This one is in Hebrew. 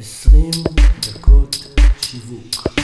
20 דקות שיווק.